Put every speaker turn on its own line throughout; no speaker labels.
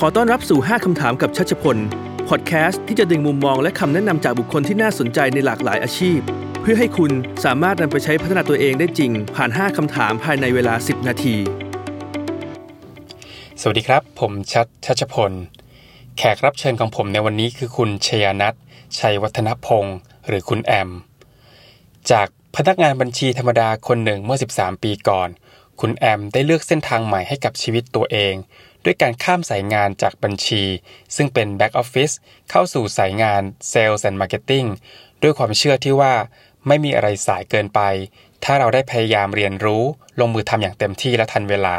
ขอต้อนรับสู่ 5 คำถามกับชัชพล พอดแคสต์ที่จะดึงมุมมองและคำแนะนำจากบุคคลที่น่าสนใจในหลากหลายอาชีพ เพื่อให้คุณสามารถนำไปใช้พัฒนาตัวเองได้จริง ผ่าน 5 คำถามภายในเวลา 10 นาที
สวัสดีครับ ผมชัดชัชพล แขกรับเชิญของผมในวันนี้คือคุณชยานัทชัยวัฒนพงศ์หรือคุณแอม จากพนักงานบัญชีธรรมดาคนหนึ่งเมื่อ 13 ปีก่อน คุณแอมได้เลือกเส้นทางใหม่ให้กับชีวิตตัวเอง ด้วยการข้ามสายงานจากบัญชี ซึ่งเป็น back office เข้าสู่สายงาน sales and marketing ด้วยความเชื่อที่ว่าไม่มีอะไรสายเกินไป ถ้าเราได้พยายามเรียนรู้ ลงมือทำอย่างเต็มที่และทันเวลา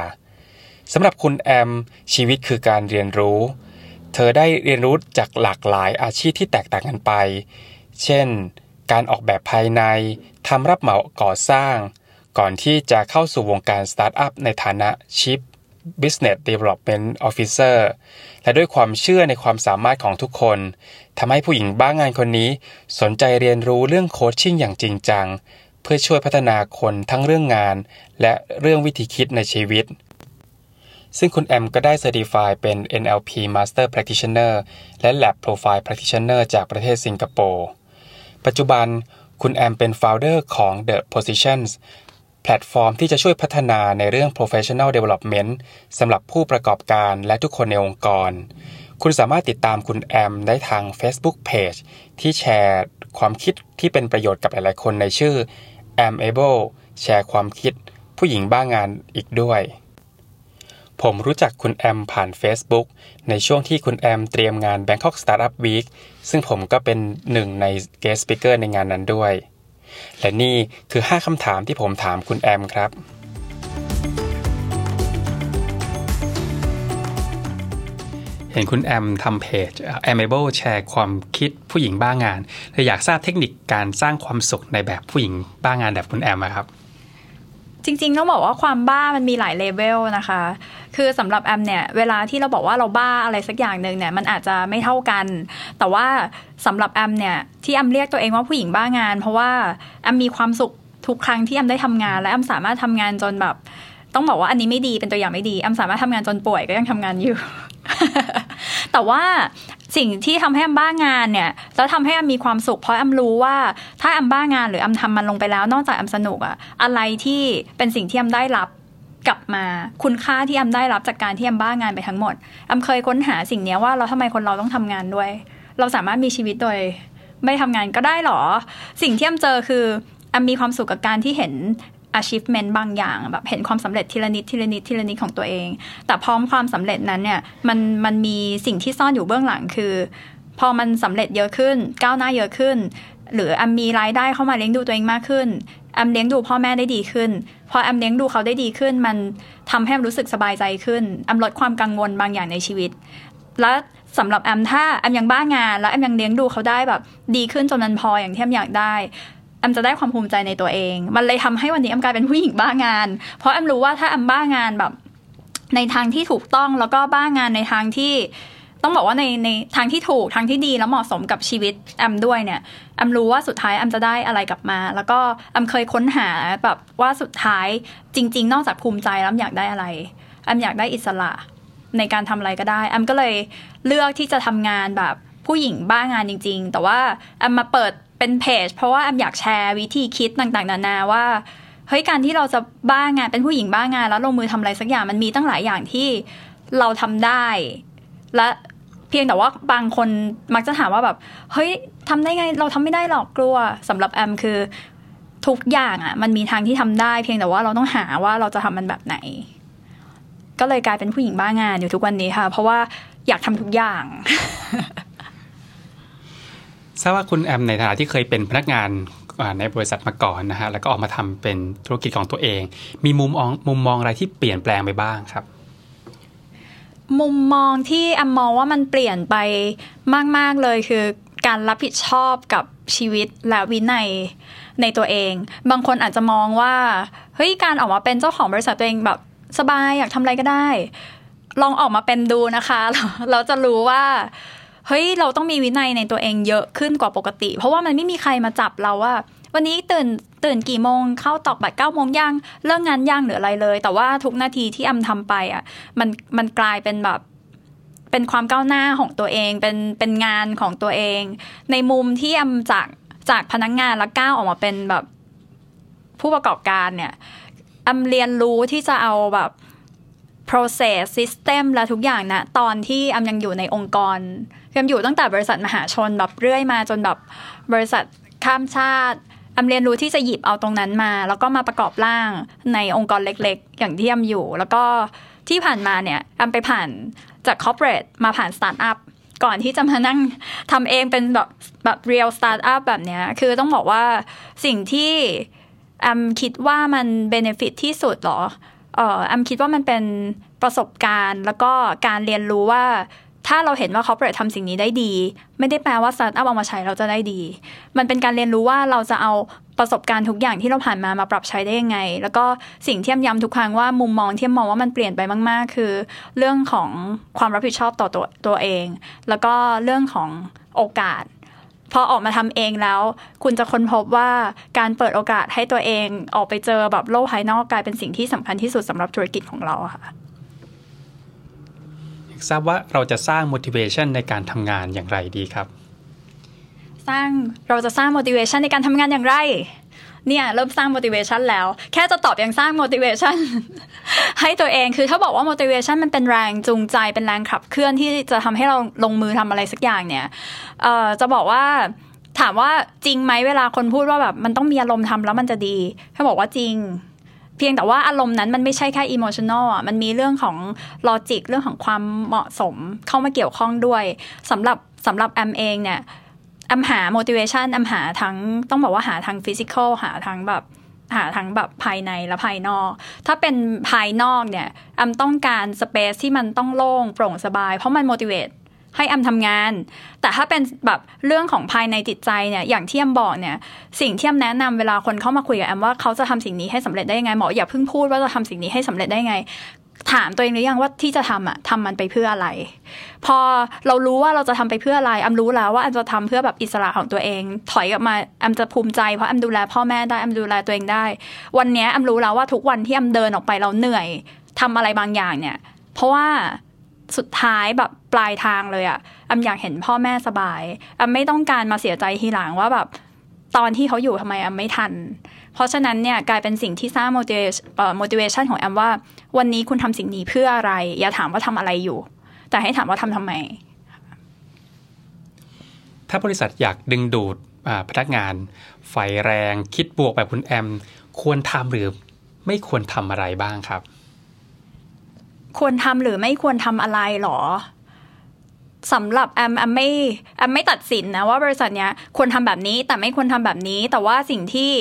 สำหรับคุณแอม ชีวิตคือการเรียนรู้ เธอได้เรียนรู้จากหลากหลายอาชีพที่แตกต่างกันไป เช่น การออกแบบภายในทำรับเหมาก่อสร้าง ก่อนที่จะเข้าสู่วงการสตาร์ทอัพในฐานะ Chief Business Development Officer และด้วยความเชื่อในความสามารถของทุกคนทำให้ผู้หญิงบ้างานคนนี้ สนใจเรียนรู้เรื่อง coaching อย่างจริงจัง เพื่อช่วยพัฒนาคนทั้งเรื่องงาน และเรื่องวิธีคิดในชีวิต ซึ่งคุณแอมก็ได้ certify เป็น NLP Master Practitioner และ Lab Profile Practitioner จากประเทศสิงคโปร์ ปัจจุบันคุณแอมเป็น Founder ของ The Positions แพลตฟอร์มที่จะช่วยพัฒนาในเรื่อง professional development สำหรับผู้ประกอบการและทุกคนในองค์กร คุณสามารถติดตามคุณแอมได้ทาง Facebook Page ที่แชร์ความคิดที่เป็นประโยชน์กับหลายๆคนในชื่อ Am Able แชร์ความคิด ผู้หญิงบ้างานอีกด้วย ผมรู้จักคุณแอมผ่าน Facebook ในช่วงที่คุณแอมเตรียมงาน Bangkok Startup Week ซึ่งผมก็เป็นหนึ่งใน guest speaker ในงานนั้นด้วย และนี่คือ 5คำถามที่ผมถามคุณแอมครับ เห็นคุณแอมทำเพจ Amable แชร์ความคิดผู้หญิงบ้างงานเลยอยากทราบเทคนิคการสร้างความสุขในแบบผู้หญิงบ้างงานแบบคุณแอมครับ
จริงๆ ต้องบอกว่าความบ้ามันมีหลายเลเวลนะคะ คือสำหรับแอมเนี่ยเวลาที่เราบอกว่าเราบ้าอะไรสักอย่างหนึ่งเนี่ยมันอาจจะไม่เท่ากัน แต่ว่าสำหรับแอมเนี่ยที่แอมเรียกตัวเองว่าผู้หญิงบ้างาน เพราะว่าแอมมีความสุขทุกครั้งที่แอมได้ทำงาน และแอมสามารถทำงานจนแบบ ต้องบอกว่าอันนี้ไม่ดีเป็นตัวอย่างไม่ดีแอมสามารถทำงานจนป่วยก็ยังทำงานอยู่ แต่ว่าสิ่งที่ทำให้แอมบ้างานเนี่ยแล้วทำให้แอมมีความสุขเพราะแอมรู้ว่าถ้าแอมบ้างานหรือแอมทำมันลงไปแล้ว นอกจากแอมสนุกอะอะไรที่เป็นสิ่งที่แอมได้รับ กลับมาคุณค่าที่แอมได้รับจากการที่แอมบ้างานไปทั้งหมดแอมเคยค้นหาสิ่งนี้ว่าเราทำไมคนเราต้องทำงานด้วย เราสามารถมีชีวิตโดย ไม่ทำงานก็ได้หรอ สิ่งที่แอมเจอคือแอมมีความสุขกับการที่เห็น achievement บางอย่างแบบเห็นความสำเร็จทีละนิดทีละนิดทีละนิดของตัวเอง แต่พร้อมความสำเร็จนั้นเนี่ยมันมันมีสิ่งที่ซ่อนอยู่เบื้องหลังคือ พอมันสำเร็จเยอะขึ้น ก้าวหน้าเยอะขึ้น หรือแอมมีรายได้เข้ามาเลี้ยงดูตัวเองมากขึ้น แอมเลี้ยงดูพ่อแม่ได้ดีขึ้น พอแอมเลี้ยงดูเขาได้ดีขึ้น มันทำให้แอมรู้สึกสบายใจขึ้นแอมลดความกังวลบางอย่างในชีวิต และสำหรับแอมถ้าแอมยังบ้างาน แล้วแอมยังเลี้ยงดูเขาได้แบบ ดีขึ้นจนมันพออย่างที่แอมอยากได้แอมจะได้ความภูมิใจในตัวเอง มันเลยทำให้วันนี้แอมกลายเป็นผู้หญิงบ้างาน เพราะแอมรู้ว่าถ้าแอมบ้างานแบบ ในทางที่ถูกต้องแล้วก็บ้างานในทางที่ ต้องบอกว่าในในทางที่ถูกทางที่ดีแล้วเหมาะสมกับชีวิตแอมด้วยเนี่ยแอมรู้ว่าสุดท้ายแอมจะได้อะไรกลับมา แล้วก็แอมเคยค้นหาแบบว่าสุดท้ายจริง ๆ นอกจากภูมิใจแล้วอยากได้อะไรแอมอยากได้อิสระในการทำอะไรก็ได้แอมก็เลยเลือกที่จะทำงานแบบผู้หญิงบ้างานจริง ๆ แต่ว่าแอมมาเปิดเป็นเพจ เพราะว่าแอมอยากแชร์วิธีคิดต่างๆ นานาว่าเฮ้ยการที่เราจะบ้างานเป็นผู้หญิงบ้างานแล้วลงมือทำอะไรสักอย่างมันมีตั้งหลายอย่างที่เราทำได้ และเพียงแต่ว่าบางคนมักจะถามว่าแบบ เฮ้ยทำได้ไงเราทำไม่ได้หรอกกลัวสำหรับแอมคือทุกอย่างอะ่ะ มันมีทางที่ทำได้ เพียงแต่ว่าเราต้องหาว่าเราจะทำมันแบบไหน ก็เลยกลายเป็นผู้หญิงบ้างานอยู่ทุกวันนี้ค่ะ เพราะว่าอยากทำทุกอย่าง
ทราบว่าคุณแอมในฐานะที่เคยเป็นพนักงานในบริษัทมาก่อนนะฮะแล้วก็ออกมาทำเป็นธุรกิจของตัวเอง มีมุมมองมุมมองอะไรที่เปลี่ยนแปลงไปบ้างครับ
มุมมองที่แอมมองว่ามันเปลี่ยนไปมาก ๆ เลยคือการรับผิดชอบกับชีวิตและวินัยในตัวเอง บางคนอาจจะมองว่าเฮ้ยการออกมาเป็นเจ้าของบริษัทตัวเองแบบสบายอยากทำอะไรก็ได้ ลองออกมาเป็นดูนะคะ เราจะรู้ว่าเฮ้ยเราต้องมีวินัยในตัวเองเยอะขึ้นกว่าปกติ เพราะว่ามันไม่มีใครมาจับเราว่า วันนี้ตื่นตื่นกี่โมงเข้าตอกบัตรเก้าโมงย่างเลิกงานย่างหรืออะไรเลย แต่ว่าทุกนาทีที่อำทำไปอะมันมันกลายเป็นแบบเป็นความก้าวหน้าของตัวเอง เป็นเป็นงานของตัวเอง ในมุมที่แอมจากจากพนักงานแล้วก้าวออกมาเป็นแบบผู้ประกอบการเนี่ยแอมเรียนรู้ที่จะเอาแบบ process system และทุกอย่างนะ ตอนที่แอมยังอยู่ในองค์กรแอมอยู่ตั้งแต่บริษัทมหาชนแบบเรื่อยมาจนแบบบริษัทข้ามชาติ อมเรียนรู้ที่จะหยิบเอาตรงนั้นมา แล้วก็มาประกอบร่างในองค์กรเล็กๆ อย่างที่แอมอยู่ แล้วก็ที่ผ่านมาเนี่ยแอมไปผ่านจาก corporate มาผ่าน startup ก่อนที่จะมานั่งทำเองเป็นแบบแบบ real startup แบบเนี้ยคือต้องบอกว่าสิ่งที่แอมคิดว่ามัน benefit ที่สุดหรอเออแอมคิดว่ามันเป็นประสบการณ์ แล้วก็การเรียนรู้ว่า ถ้าเราเห็นว่า corporate ทำสิ่งนี้ได้ดี ไม่ได้แปลว่า startup เอามาใช้เราจะได้ดี มันเป็นการเรียนรู้ว่าเราจะเอาประสบการณ์ทุกอย่างที่เราผ่านมามาปรับใช้ได้ยังไง แล้วก็สิ่งที่ย้ำทุกครั้งว่ามุมมองที่มองว่ามันเปลี่ยนไปมาก ๆ คือ เรื่องของความรับผิดชอบต่อตัวตัวเอง แล้วก็เรื่องของโอกาสพอออกมาทำเองแล้ว คุณจะค้นพบว่าการเปิดโอกาสให้ตัวเองออกไปเจอแบบโลกภายนอกกลายเป็นสิ่งที่สำคัญที่สุดสำหรับธุรกิจของเราค่ะ
ทราบว่าเราจะสร้าง motivation ในการทำงานอย่างไรดีครับ
สร้างเราจะสร้าง motivation ในการทำงานอย่างไร เนี่ยเริ่มสร้าง motivation แล้ว แค่จะตอบยังสร้าง motivation ให้ตัวเองคือถ้าบอกว่า motivation มันเป็นแรงจูงใจเป็นแรงขับเคลื่อนที่จะทำให้เราลงมือทำอะไรสักอย่างเนี่ยจะบอกว่าถามว่าจริงไหมเวลาคนพูดว่าแบบมันต้องมีอารมณ์ทำแล้วมันจะดีถ้าบอกว่าจริง เพียงแต่ว่าอารมณ์นั้นมันไม่ใช่แค่ emotional อะมันมีเรื่องของ logic เรื่องของความเหมาะสมเข้ามาเกี่ยวข้องด้วยสำหรับสำหรับแอมเองเนี่ยแอมหา motivation แอมหาทั้งต้องบอกว่าหาทาง physical หาทั้งแบบหาทั้งแบบภายในและภายนอก ถ้าเป็นภายนอกเนี่ยแอมต้องการ space ที่มันต้องโล่งโปร่งสบาย เพราะมัน motivate ให้แอมทำงาน แต่ถ้าเป็นแบบเรื่องของภายในจิตใจเนี่ยอย่างที่แอมบอกเนี่ยสิ่งที่แอมแนะนำเวลาคนเข้ามาคุยกับแอมว่าเขาจะทำสิ่งนี้ให้สำเร็จได้ยังไงหมออย่าเพิ่งพูดว่าจะทำสิ่งนี้ให้สำเร็จได้ไงถามตัวเองหรือยังว่าที่จะทำอะทำมันไปเพื่ออะไร พอเรารู้ว่าเราจะทำไปเพื่ออะไรแอมรู้แล้วว่าแอมจะทำเพื่อแบบอิสระของตัวเอง ถอยกลับมาแอมจะภูมิใจเพราะแอมดูแลพ่อแม่ได้แอมดูแลตัวเองได้ วันนี้แอมรู้แล้วว่าทุกวันที่แอมเดินออกไปเราเหนื่อยทำอะไรบางอย่างเนี่ย เพราะว่า สุดท้ายแบบปลายทางเลยอะอำอยากเห็นพ่อแม่สบายอำไม่ต้องการมาเสียใจทีหลังว่าแบบตอนที่เขาอยู่ทำไมอำไม่ทัน เพราะฉะนั้นเนี่ยกลายเป็นสิ่งที่สร้าง motivation ของแอมว่า วันนี้คุณทำสิ่งนี้เพื่ออะไร อย่าถามว่าทำอะไรอยู่ แต่ให้ถามว่าทำทำไม
ถ้าบริษัทอยากดึงดูดพนักงานไฟแรงคิดบวกแบบคุณแอม ควรทำหรือไม่ควรทำอะไรบ้างครับ
ควรทำหรือไม่ควรทำอะไรหรอสำหรับแอมแอมไม่แอมไม่ตัดสินนะว่าบริษัทเนี้ยควรทำแบบนี้แต่ไม่ควรทำแบบนี้ แต่ว่าสิ่งที่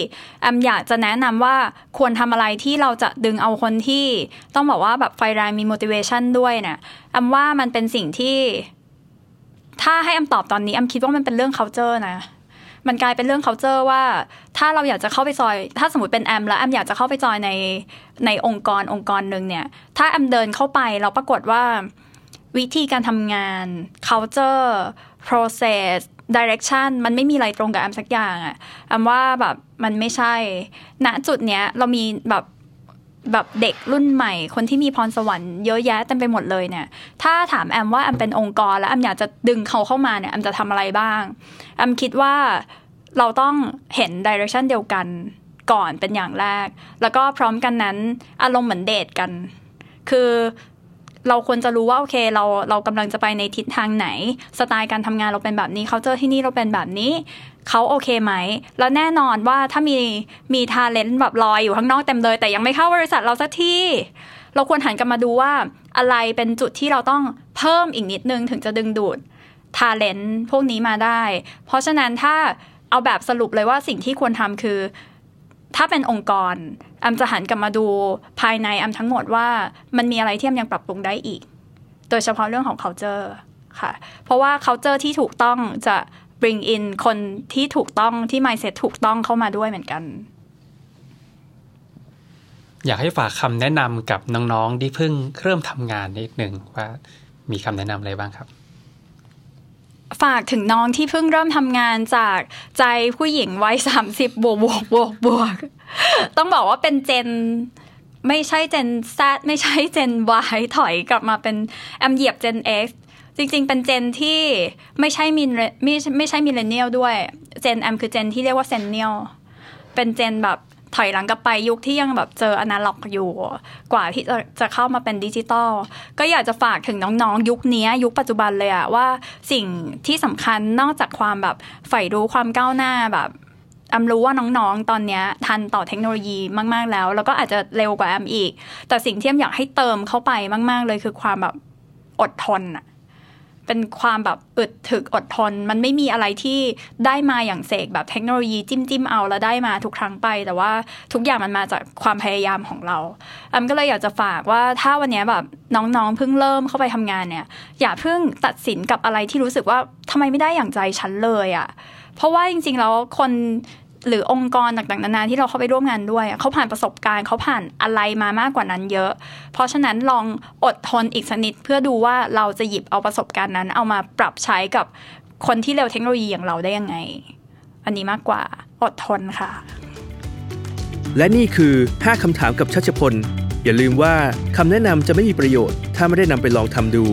แอมอยากจะแนะนำว่าควรทำอะไรที่เราจะดึงเอาคนที่ ต้องบอกว่าแบบไฟแรงมี motivation ด้วยเนี่ยแอมว่ามันเป็นสิ่งที่ ถ้าให้แอมตอบตอนนี้แอมคิดว่ามันเป็นเรื่อง culture นะ มันกลายเป็นเรื่อง culture ว่า ถ้าเราอยากจะเข้าไปซอย ถ้าสมมติเป็นแอมแล้วแอมอยากจะเข้าไปจอยในในองค์กรองค์กรหนึ่งเนี่ย ถ้าแอมเดินเข้าไปเราปรากฏว่าวิธีการทำงาน culture process direction มันไม่มีอะไรตรงกับแอมสักอย่างอะแอมว่าแบบมันไม่ใช่ ณจุดเนี้ยเรามีแบบ แบบเด็กรุ่นใหม่ คนที่มีพรสวรรค์เยอะแยะเต็มไปหมดเลยเนี่ย ถ้าถามแอมว่าแอมเป็นองค์กร แล้วแอมอยากจะดึงเขาเข้ามาเนี่ยแอมจะทำอะไรบ้างแอมคิดว่าเราต้องเห็น direction เดียวกันก่อนเป็นอย่างแรก แล้วก็พร้อมกันนั้นอารมณ์เหมือนเดทกัน คือ เราควรจะรู้ว่าโอเค เราเรากำลังจะไปในทิศทางไหน สไตล์การทำงานเราเป็นแบบนี้เขาเจอที่นี่เราเป็นแบบนี้เขาโอเคไหม แล้วแน่นอนว่าถ้ามีมี talent แบบลอยอยู่ข้างนอกเต็มเลย แต่ยังไม่เข้าบริษัทเราสักทีเราควรหันกลับมาดูว่าอะไรเป็นจุดที่เราต้องเพิ่มอีกนิดนึงถึงจะดึงดูดทาเลนต์พวกนี้มาได้ เพราะฉะนั้นถ้าเอาแบบสรุปเลยว่าสิ่งที่ควรทำคือ ถ้าเป็นองค์กรอำจะหันกลับมาดูภายในอำทั้งหมดว่ามันมีอะไรที่อำยังปรับปรุงได้อีก โดยเฉพาะเรื่องของ culture ค่ะ เพราะว่า culture ที่ถูกต้องจะ bring in คนที่ถูกต้องที่ mindset ถูกต้องเข้ามาด้วยเหมือนกัน
อยากให้ฝากคำแนะนำกับน้องๆที่เพิ่งเริ่มทำงานนิดหนึ่งว่ามีคำแนะนำอะไรบ้างครับ
ฝากถึงน้องที่เพิ่งเริ่มทำงานจากใจผู้หญิงวัยสามสิบบวกบวกบวกบวกต้องบอกว่าเป็นเจน ไม่ใช่เจนแซไม่ใช่เจนวถอยกลับมาเป็นแอมเหยียบเจน X จริง ๆ เป็นเจนที่ไม่ใช่มินไม่ไม่ใช่มิเลเนียลด้วย เจนแอมคือเจนที่เรียกว่าเซนเนียลเป็นเจนแบบ ถอยหลังกลับไปยุคที่ยังแบบเจออนาล็อกอยู่ กว่าที่จะจะเข้ามาเป็นดิจิตอลก็อยากจะฝากถึงน้องๆ ยุคนี้ยุคปัจจุบันเลยอะว่าสิ่งที่สำคัญนอกจากความแบบใฝ่รู้ความก้าวหน้าแบบแอมรู้ว่าน้องๆ ตอนนี้ทันต่อเทคโนโลยีมาก ๆ แล้ว แล้วก็อาจจะเร็วกว่าแอมอีก แต่สิ่งที่แอมอยากให้เติมเข้าไปมาก ๆ เลยคือความแบบอดทนอะ เป็นความแบบอึดถึกอดทน มันไม่มีอะไรที่ได้มาอย่างเสกแบบเทคโนโลยีจิ้มจิ้มเอาแล้วได้มาทุกครั้งไป แต่ว่าทุกอย่างมันมาจากความพยายามของเราแอมก็เลยอยากจะฝากว่าถ้าวันนี้แบบน้องๆเพิ่งเริ่มเข้าไปทำงานเนี่ย อย่าเพิ่งตัดสินกับอะไรที่รู้สึกว่าทำไมไม่ได้อย่างใจฉันเลยอะ่ะเพราะว่าจริงๆแล้วคน หรือองค์กรต่างๆนานาที่เราเข้าไปร่วมงานด้วย เขาผ่านประสบการณ์เขาผ่านอะไรมามากกว่านั้นเยอะ เพราะฉะนั้นลองอดทนอีกสักนิดเพื่อดูว่าเราจะหยิบเอาประสบการณ์นั้น เอามาปรับใช้กับคนที่เร็วเทคโนโลยีอย่างเราได้ยังไง อันนี้มากกว่าอดทนค่ะ
และนี่คือ 5คำถามกับชัชพล อย่าลืมว่าคำแนะนำจะไม่มีประโยชน์ ถ้าไม่ได้นำไปลองทำดู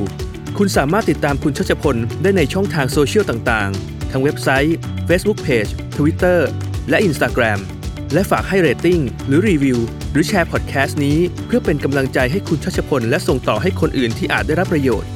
คุณสามารถติดตามคุณชัชพลได้ในช่องทางโซเชียลต่างๆ ทั้งเว็บไซต์ Facebook Page Twitter และ Instagram และฝากให้เรตติ้งหรือรีวิว หรือแชร์พอดแคสต์นี้ เพื่อเป็นกำลังใจให้คุณชัชพล และส่งต่อให้คนอื่นที่อาจได้รับประโยชน์